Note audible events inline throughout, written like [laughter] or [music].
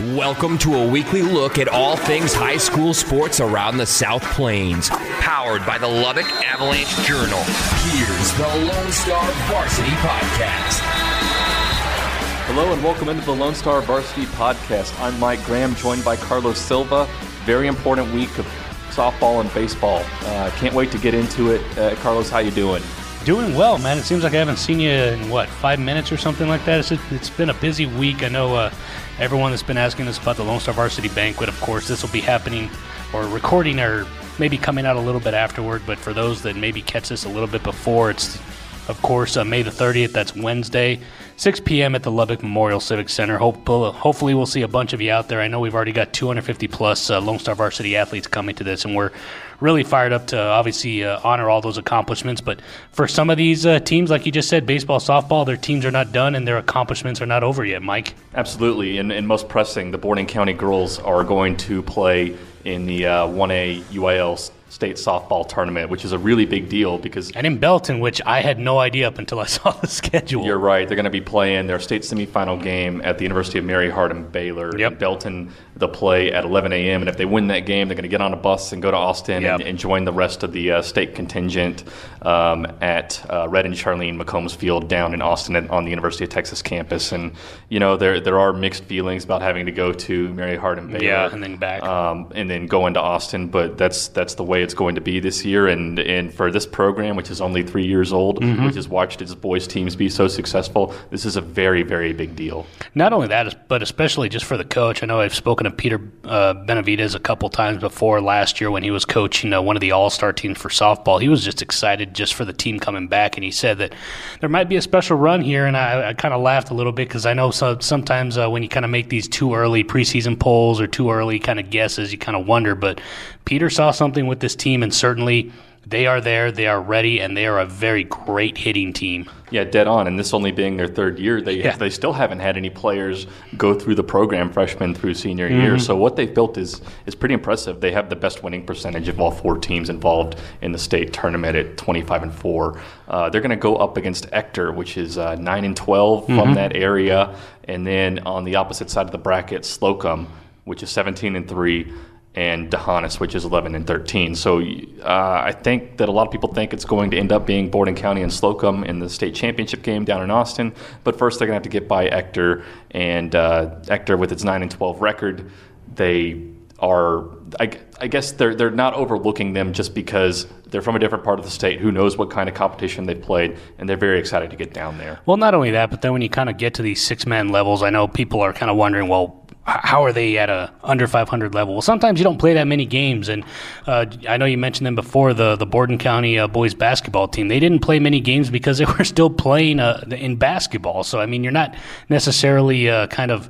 Welcome to a weekly look at all things high school sports around the South Plains. Powered by the Lubbock Avalanche Journal. Here's the Lone Star Varsity Podcast. Hello and welcome into the Lone Star Varsity Podcast. I'm Mike Graham, joined by Carlos Silva. Very important week of softball and baseball. Uh, can't wait to get into it. Uh, Carlos, how you doing? Doing well, man. It seems like I haven't seen you in what five minutes or something like that. It's, it's been a busy week. I know uh, everyone that's been asking us about the Lone Star Varsity Banquet. Of course, this will be happening or recording or maybe coming out a little bit afterward. But for those that maybe catch this a little bit before, it's of course uh, May the 30th. That's Wednesday. 6 p.m. at the Lubbock Memorial Civic Center. Uh, hopefully, we'll see a bunch of you out there. I know we've already got 250 plus uh, Lone Star varsity athletes coming to this, and we're really fired up to obviously uh, honor all those accomplishments. But for some of these uh, teams, like you just said, baseball, softball, their teams are not done and their accomplishments are not over yet, Mike. Absolutely. And, and most pressing, the Borden County girls are going to play in the uh, 1A UIL state softball tournament, which is a really big deal because. And in Belton, which I had no idea up until I [laughs] saw the schedule. You're right. They're going to be playing their state semifinal game at the University of Mary Hardin Baylor. Yep. In Belton, they'll play at 11 a.m. And if they win that game, they're going to get on a bus and go to Austin Yep. and, and join the rest of the uh, state contingent um, at uh, Red and Charlene McCombs Field down in Austin at, on the University of Texas campus. And, you know, there, there are mixed feelings about having to go to Mary Hardin Baylor. Yeah, and then back. Um, and then go into Austin. But that's that's the way it's going to be this year. And and for this program, which is only three years old, Mm-hmm. which has watched its boys teams be so successful, this is a very very big deal. Not only that, but especially just for the coach. I know I've spoken Peter uh, Benavides a couple times before last year when he was coaching uh, one of the All Star teams for softball. He was just excited just for the team coming back, and he said that there might be a special run here. And I, I kind of laughed a little bit because I know so, sometimes uh, when you kind of make these too early preseason polls or too early kind of guesses, you kind of wonder. But Peter saw something with this team, and certainly. They are there, they are ready, and they are a very great hitting team. Yeah, dead on. And this only being their third year, they Yeah. they still haven't had any players go through the program freshman through senior Mm-hmm. year. So what they've built is is pretty impressive. They have the best winning percentage of all four teams involved in the state tournament at 25 and four. Uh, they're going to go up against Ector, which is uh, nine and 12 Mm-hmm. from that area, and then on the opposite side of the bracket, Slocum, which is 17 and three. And D'Hanis, which is 11 and 13. So uh, I think that a lot of people think it's going to end up being Borden County and Slocum in the state championship game down in Austin. But first, they're going to have to get by Ector, and uh, Ector with its 9 and 12 record, they are. I, I guess they're they're not overlooking them just because they're from a different part of the state. Who knows what kind of competition they've played, and they're very excited to get down there. Well, not only that, but then when you kind of get to these six man levels, I know people are kind of wondering, well, how are they at a under 500 level? Well, sometimes you don't play that many games, and uh, I know you mentioned them before. The the Borden County uh, boys basketball team they didn't play many games because they [laughs] were still playing uh, in basketball. So I mean, you're not necessarily uh, kind of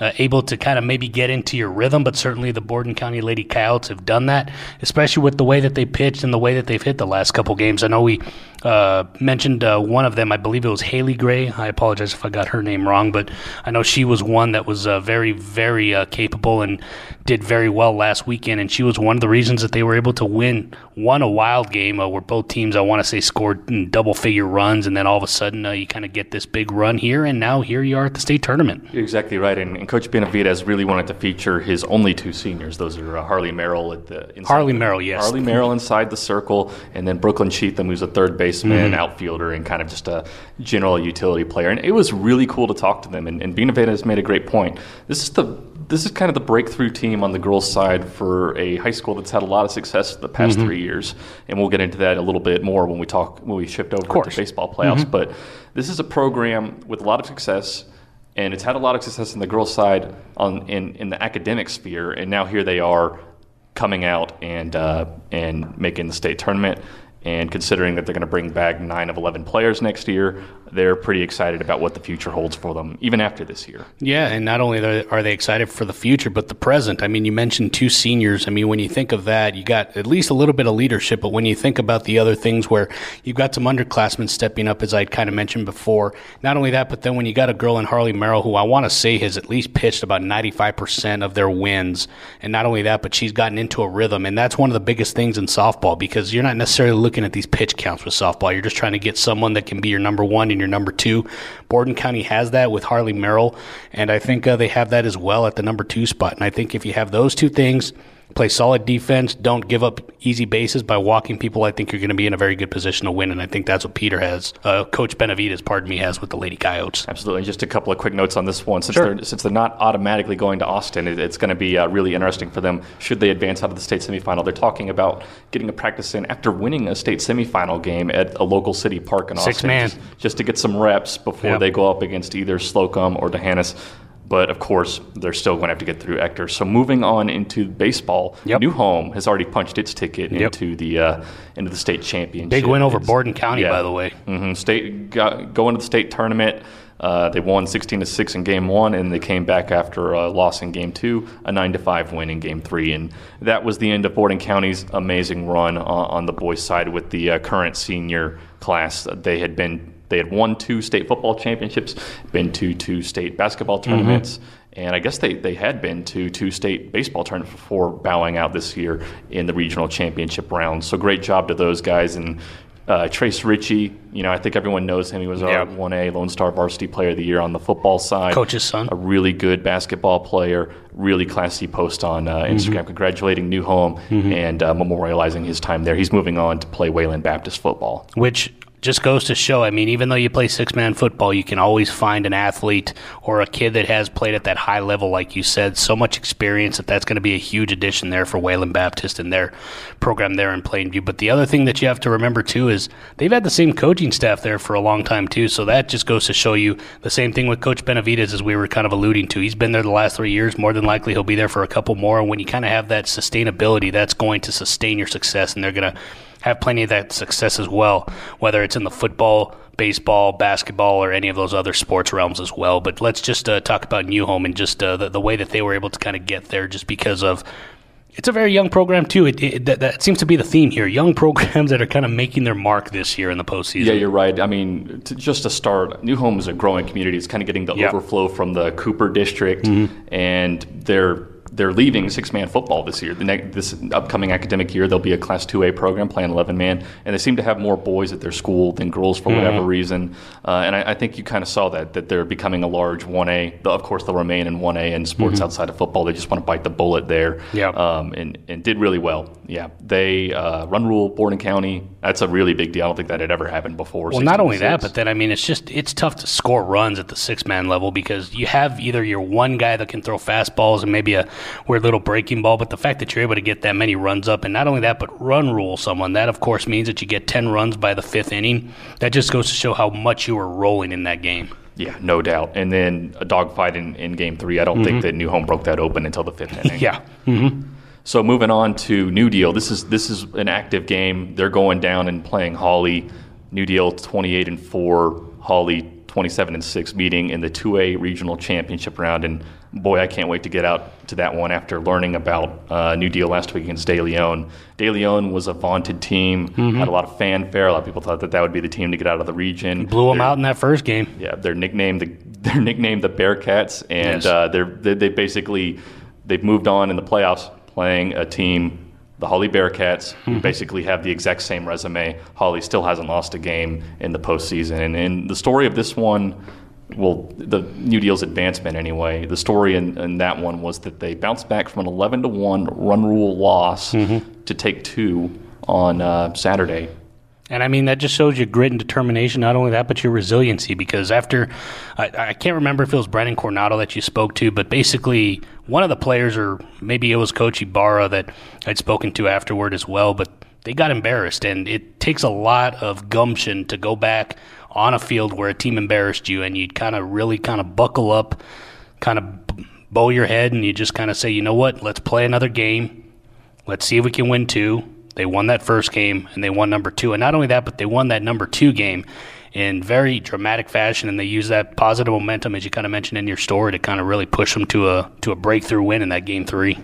uh, able to kind of maybe get into your rhythm, but certainly the Borden County Lady Coyotes have done that, especially with the way that they pitched and the way that they've hit the last couple games. I know we uh, mentioned uh, one of them. I believe it was Haley Gray. I apologize if I got her name wrong, but I know she was one that was uh, very, very uh, capable and did very well last weekend. And she was one of the reasons that they were able to win, won a wild game uh, where both teams, I want to say, scored double figure runs. And then all of a sudden, uh, you kind of get this big run here. And now here you are at the state tournament. You're exactly right, and, and Coach Benavides really wanted to feature his only two seniors. Those are Harley Merrill at the Harley Merrill, yes. Harley Merrill inside the circle, and then Brooklyn Cheatham, who's a third baseman, Mm-hmm. outfielder, and kind of just a general utility player. And it was really cool to talk to them. And, and Benavides made a great point. This is the this is kind of the breakthrough team on the girls' side for a high school that's had a lot of success the past Mm-hmm. three years, and we'll get into that a little bit more when we talk when we shift over to baseball playoffs. Mm-hmm. But this is a program with a lot of success and it's had a lot of success on the girls' side on in, in the academic sphere, and now here they are coming out and uh, and making the state tournament. And considering that they're going to bring back nine of eleven players next year, they're pretty excited about what the future holds for them, even after this year. Yeah, and not only are they excited for the future, but the present. I mean, you mentioned two seniors. I mean, when you think of that, you got at least a little bit of leadership. But when you think about the other things where you've got some underclassmen stepping up, as I kind of mentioned before, not only that, but then when you got a girl in Harley Merrill, who I want to say has at least pitched about 95% of their wins. And not only that, but she's gotten into a rhythm. And that's one of the biggest things in softball because you're not necessarily looking at these pitch counts with softball. You're just trying to get someone that can be your number one in your number two. Borden County has that with Harley Merrill, and I think uh, they have that as well at the number two spot. And I think if you have those two things, play solid defense, don't give up easy bases by walking people, I think you're going to be in a very good position to win. And I think that's what Peter has, uh, Coach Benavides, pardon me, has with the Lady Coyotes. Absolutely. Just a couple of quick notes on this one. Since, Sure. they're, since they're not automatically going to Austin, it, it's going to be uh, really interesting for them should they advance out of the state semifinal. They're talking about getting a practice in after winning a state semifinal game at a local city park in Six Austin. man. Just, just to get some reps before Yep. they go up against either Slocum or D'Hanis. But of course, they're still going to have to get through Ector. So moving on into baseball, Yep. New Home has already punched its ticket Yep. into the uh, into the state championship. Big win over It's- Borden County, by the way. hmm State got, going to the state tournament. Uh, they won 16 to six in game one, and they came back after a loss in game two, a nine to five win in game three, and that was the end of Borden County's amazing run on, on the boys' side with the uh, current senior class. They had been they had won two state football championships, been to two state basketball tournaments. And I guess they, they had been to two state baseball tournaments before bowing out this year in the regional championship round. So great job to those guys. And uh, Trace Ritchie, you know, I think everyone knows him. He was our Yeah. 1A Lone Star Varsity Player of the Year on the football side. Coach's son. A really good basketball player, really classy post on uh, Mm-hmm. Instagram congratulating New Home and uh, memorializing his time there. He's moving on to play Wayland Baptist football. which just goes to show. I mean, even though you play six man football, you can always find an athlete or a kid that has played at that high level, like you said, so much experience that that's going to be a huge addition there for Wayland Baptist and their program there in Plainview. But the other thing that you have to remember too is they've had the same coaching staff there for a long time too. So that just goes to show you the same thing with Coach Benavides, as we were kind of alluding to. He's been there the last three years. More than likely, he'll be there for a couple more. And when you kind of have that sustainability, that's going to sustain your success, and they're going to have plenty of that success as well, whether it's in the football, baseball, basketball, or any of those other sports realms as well. But let's just uh, talk about New Home and just uh, the, the way that they were able to kind of get there just because of. It's a very young program too. It, it, that, that seems to be the theme here. Young [laughs] programs that are kind of making their mark this year in the postseason. Yeah, you're right. I mean, to, just to start, New Home is a growing community. It's kind of getting the Yeah. overflow from the Cooper district, and they're they're leaving six man football this year. The next, this upcoming academic year, there'll be a Class 2A program playing 11 man, and they seem to have more boys at their school than girls for whatever reason. Uh, and I, I think you kind of saw that that they're becoming a large 1A. The, of course, they'll remain in 1A in sports outside of football. They just want to bite the bullet there. Yeah. Um, and, and did really well. Yeah. They uh, run rule Borden County. That's a really big deal. I don't think that had ever happened before. Well, not only to that, but then I mean, it's just it's tough to score runs at the six man level because you have either your one guy that can throw fastballs and maybe a weird little breaking ball, but the fact that you're able to get that many runs up, and not only that, but run rule someone that of course means that you get ten runs by the fifth inning. That just goes to show how much you were rolling in that game. Yeah, no doubt. And then a dogfight in, in game three. I don't think that New Home broke that open until the fifth inning. Yeah. Mm-hmm. So moving on to New Deal. This is this is an active game. They're going down and playing Hawley. New Deal 28 and 4, Hawley 27 and 6 meeting in the 2A regional championship round and boy, I can't wait to get out to that one after learning about uh, New Deal last week against De Leon. De Leon was a vaunted team, had a lot of fanfare. A lot of people thought that that would be the team to get out of the region. blew them They're- out in that first game. yeah, they're nicknamed the they're nicknamed the Bearcats, and Yes. uh, they're they, they basically they've moved on in the playoffs playing a team, the Hawley Bearcats, Mm-hmm. who basically have the exact same resume. Hawley still hasn't lost a game in the postseason, and, and the story of this one. Well, the New Deal's advancement anyway. The story in, in that one was that they bounced back from an 11 to 1 run rule loss Mm-hmm. to take two on uh, Saturday And I mean, that just shows your grit and determination. Not only that, but your resiliency. Because after, I, I can't remember if it was Brennan Coronado that you spoke to, but basically, one of the players, or maybe it was Coach Ibarra that I'd spoken to afterward as well, but they got embarrassed. And it takes a lot of gumption to go back on a field where a team embarrassed you and you'd kind of really kind of buckle up, kind of bow your head, and you just kind of say, you know what, let's play another game. Let's see if we can win two. They won that first game and they won number two. And not only that, but they won that number two game in very dramatic fashion. And they used that positive momentum, as you kind of mentioned in your story, to kind of really push them to a to a breakthrough win in that game 3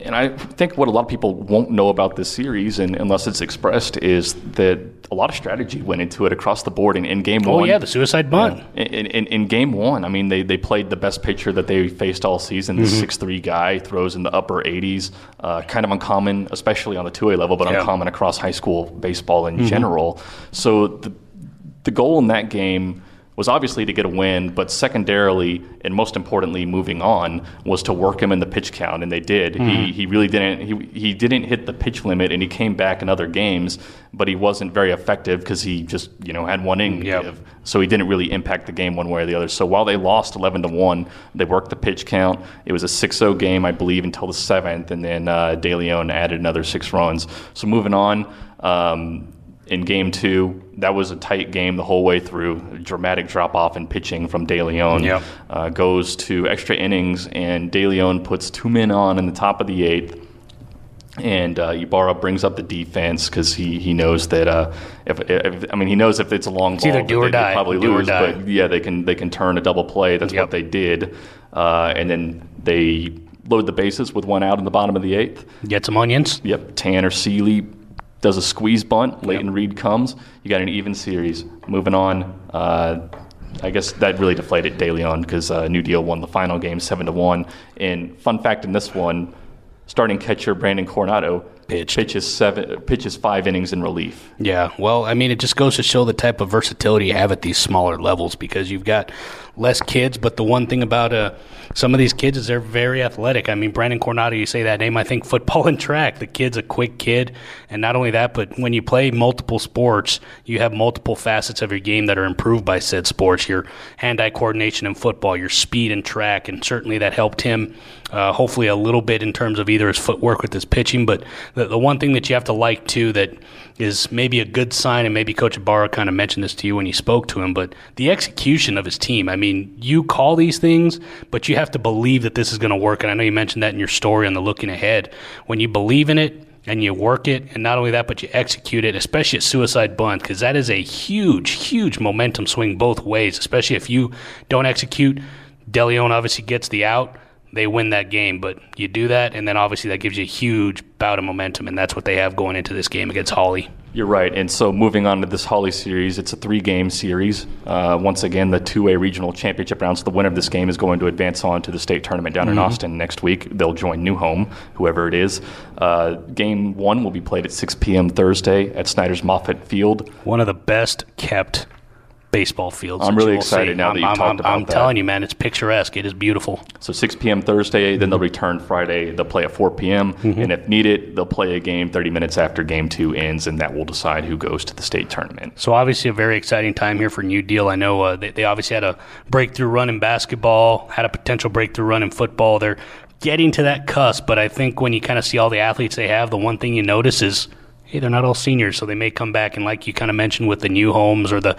And I think what a lot of people won't know about this series, and unless it's expressed, is that a lot of strategy went into it across the board. In, in game Oh one, yeah, the suicide bunt. in, in, in game one, I mean, they, they played the best pitcher that they faced all season. This Mm-hmm. 6'3 guy throws in the upper 80s. Uh, kind of uncommon, especially on the 2A level, but Yeah. Mm-hmm. uncommon across high school baseball in general. So the, the goal in that game was obviously to get a win, but secondarily and most importantly, moving on was to work him in the pitch count, and they did. Mm-hmm. He he really didn't he he didn't hit the pitch limit, and he came back in other games, but he wasn't very effective because he just you know had one inning yep. so he didn't really impact the game one way or the other. So while they lost eleven to one, they worked the pitch count. It was a 6-0 game, I believe, until the seventh, and then uh, De Leon added another six runs. So moving on. Um, in game two, that was a tight game the whole way through. A dramatic drop off in pitching from De Leon. Yep. Uh, goes to extra innings, and De Leon puts two men on in the top of the eighth. And uh, Ibarra brings up the defense because he, he knows that uh, if, if, I mean he knows if it's a long it's ball, either do they, die. probably do lose. But yeah, they can they can turn a double play. That's yep. what they did, uh, and then they load the bases with one out in the bottom of the eighth. Get some onions. Yep, Tanner Seeley does a squeeze bunt. Leighton yep. Reed comes. You got an even series. Moving on. Uh, I guess that really deflated De Leon because uh, New Deal won the final game seven to one. And fun fact in this one, starting catcher Brandon Coronado Pitched. pitches seven pitches five innings in relief. Yeah, well, I mean, it just goes to show the type of versatility you have at these smaller levels because you've got less kids. But the one thing about uh, some of these kids is they're very athletic. I mean, Brandon Coronado, you say that name, I think [laughs] football and track. The kid's a quick kid, and not only that, but when you play multiple sports, you have multiple facets of your game that are improved by said sports. Your hand-eye coordination in football, your speed and track, and certainly that helped him. Uh, hopefully, a little bit in terms of either his footwork with his pitching, but the, the one thing that you have to like too that is maybe a good sign, and maybe Coach Ibarra kind of mentioned this to you when you spoke to him, but the execution of his team. I mean, you call these things, but you have to believe that this is going to work. And I know you mentioned that in your story on the looking ahead. When you believe in it, and you work it, and not only that, but you execute it, especially at suicide bunt, because that is a huge, huge momentum swing both ways, especially if you don't execute. De Leon obviously gets the out they win that game. But you do that, and then obviously that gives you a huge bout of momentum, and that's what they have going into this game against Hawley. You're right. And so moving on to this Hawley series, it's a three game series. Uh, once again, the 2A regional championship rounds. The winner of this game is going to advance on to the state tournament down mm-hmm. in Austin next week. They'll join New Home, whoever it is. Uh, game one will be played at 6 p.m. Thursday at Snyder's Moffett Field. One of the best kept baseball fields. I'm really excited see. now that I'm, talked I'm, about I'm that. telling you, man, it's picturesque. It is beautiful. So 6 p.m. Thursday, then they'll return Friday. They'll play at 4 p.m. Mm-hmm. and if needed, they'll play a game 30 minutes after game two ends, and that will decide who goes to the state tournament. So obviously a very exciting time here for New Deal. I know uh, they, they obviously had a breakthrough run in basketball, had a potential breakthrough run in football. They're getting to that cusp, but I think when you kind of see all the athletes they have, the one thing you notice is hey, they're not all seniors, so they may come back and like you kind of mentioned with the new homes or the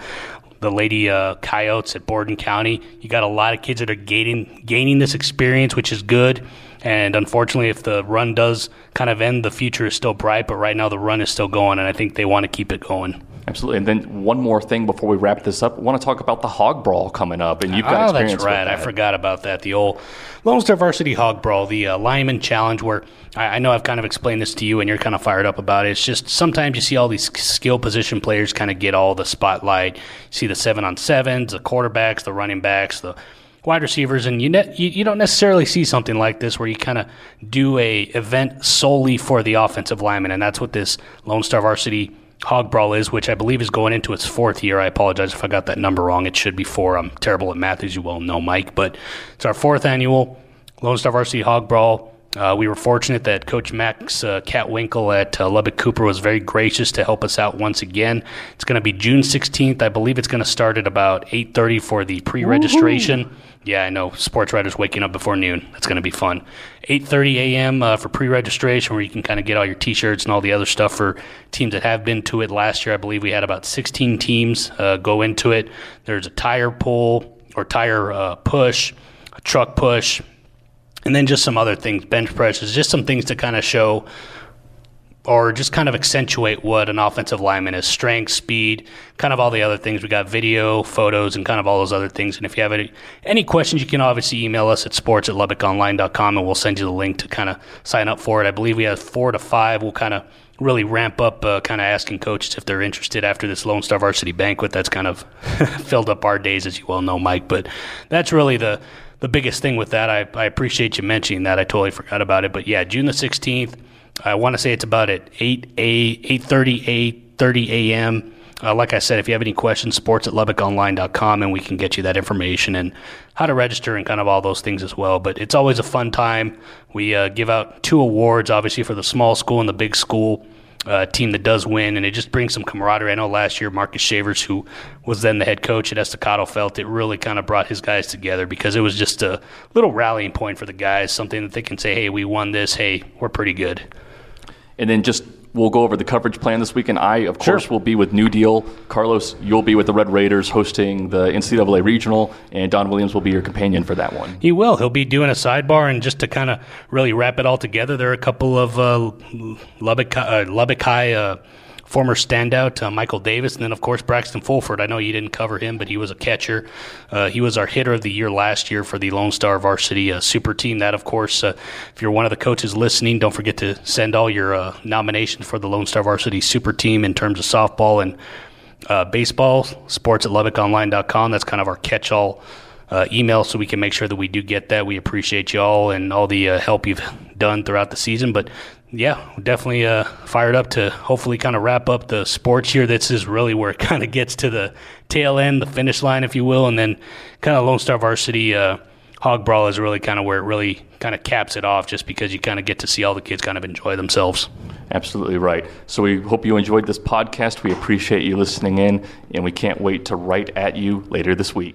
the Lady uh, Coyotes at Borden County. You got a lot of kids that are gaining gaining this experience, which is good. And unfortunately, if the run does kind of end, the future is still bright. But right now, the run is still going, and I think they want to keep it going. Absolutely. And then one more thing before we wrap this up, I want to talk about the Hog Brawl coming up, and you've got oh, experience that's right. I forgot about that. The old Lone Star Varsity Hog Brawl, the uh, Lineman Challenge, where I, I, know I've kind of explained this to you, and you're kind of fired up about it. It's just sometimes you see all these skill position players kind of get all the spotlight. You see the seven on sevens, the quarterbacks, the running backs, the wide receivers, and you, ne- you, you don't necessarily see something like this where you kind of do a event solely for the offensive lineman, and that's what this Lone Star Varsity Hog Brawl is, which I believe is going into its fourth year. I apologize if I got that number wrong. It should be four. I'm terrible at math, as you well know, Mike. But it's our fourth annual Lone Star Varsity Hog Brawl. Uh, we were fortunate that Coach Max uh, Catwinkle at uh, Lubbock Cooper was very gracious to help us out once again. It's going to be June 16th. I believe it's going to start at about 8:30 for the pre-registration. Woo-hoo. Yeah, I know. Sports writers waking up before noon. That's going to be fun. 8:30 a.m. Uh, for pre-registration, where you can kind of get all your T-shirts and all the other stuff for teams that have been to it. Last year, I believe we had about 16 teams uh, go into it. There's a tire pull or tire uh, push, a truck push, and then just some other things, bench presses, just some things to kind of show or just kind of accentuate what an offensive lineman is strength, speed, kind of all the other things. We got video, photos, and kind of all those other things. And if you have any, any questions, you can obviously email us at sports at lubbockonline.com and we'll send you the link to kind of sign up for it. I believe we have four to five. We'll kind of really ramp up uh, kind of asking coaches if they're interested after this Lone Star Varsity banquet. That's kind of [laughs] filled up our days, as you well know, Mike. But that's really the the biggest thing with that. I, I appreciate you mentioning that. I totally forgot about it. But yeah, June the 16th. I want to say it's about at 8 a 8:30 8:30 a.m. uh, like I said, if you have any questions, sports at LubbockOnline.com, and we can get you that information and how to register and kind of all those things as well. But it's always a fun time. We uh, give out two awards, obviously, for the small school and the big school uh, team that does win, and it just brings some camaraderie. I know last year Marcus Shavers, who was then the head coach at Estacado, felt it really kind of brought his guys together because it was just a little rallying point for the guys, something that they can say, "Hey, we won this. Hey, we're pretty good." And then just we'll go over the coverage plan this week, and I, of course, will be with New Deal. Carlos, you'll be with the Red Raiders hosting the NCAA Regional, and Don Williams will be your companion for that one. He will. He'll be doing a sidebar, and just to kind of really wrap it all together, there are a couple of uh, Lubbock, uh, Lubbock High uh, former standout, uh, Michael Davis, and then of course Braxton Fulford. I know you didn't cover him, but he was a catcher. Uh, he was our hitter of the year last year for the Lone Star Varsity uh, Super Team. That, of course, uh, if you're one of the coaches listening, don't forget to send all your uh, nominations for the Lone Star Varsity Super Team in terms of softball and uh, baseball, sports at LubbockOnline.com. That's kind of our catch all uh, email so we can make sure that we do get that. We appreciate you all and all the uh, help you've done throughout the season. But yeah, definitely uh, fired up to hopefully kind of wrap up the sports here. This is really where it [laughs] kind of gets to the tail end, the finish line, if you will. And then kind of Lone Star Varsity. Uh, Hog Brawl is really kind of where it really kind of caps it off just because you kind of get to see all the kids kind of enjoy themselves. Absolutely right. So we hope you enjoyed this podcast. We appreciate you listening in, and we can't wait to write at you later this week.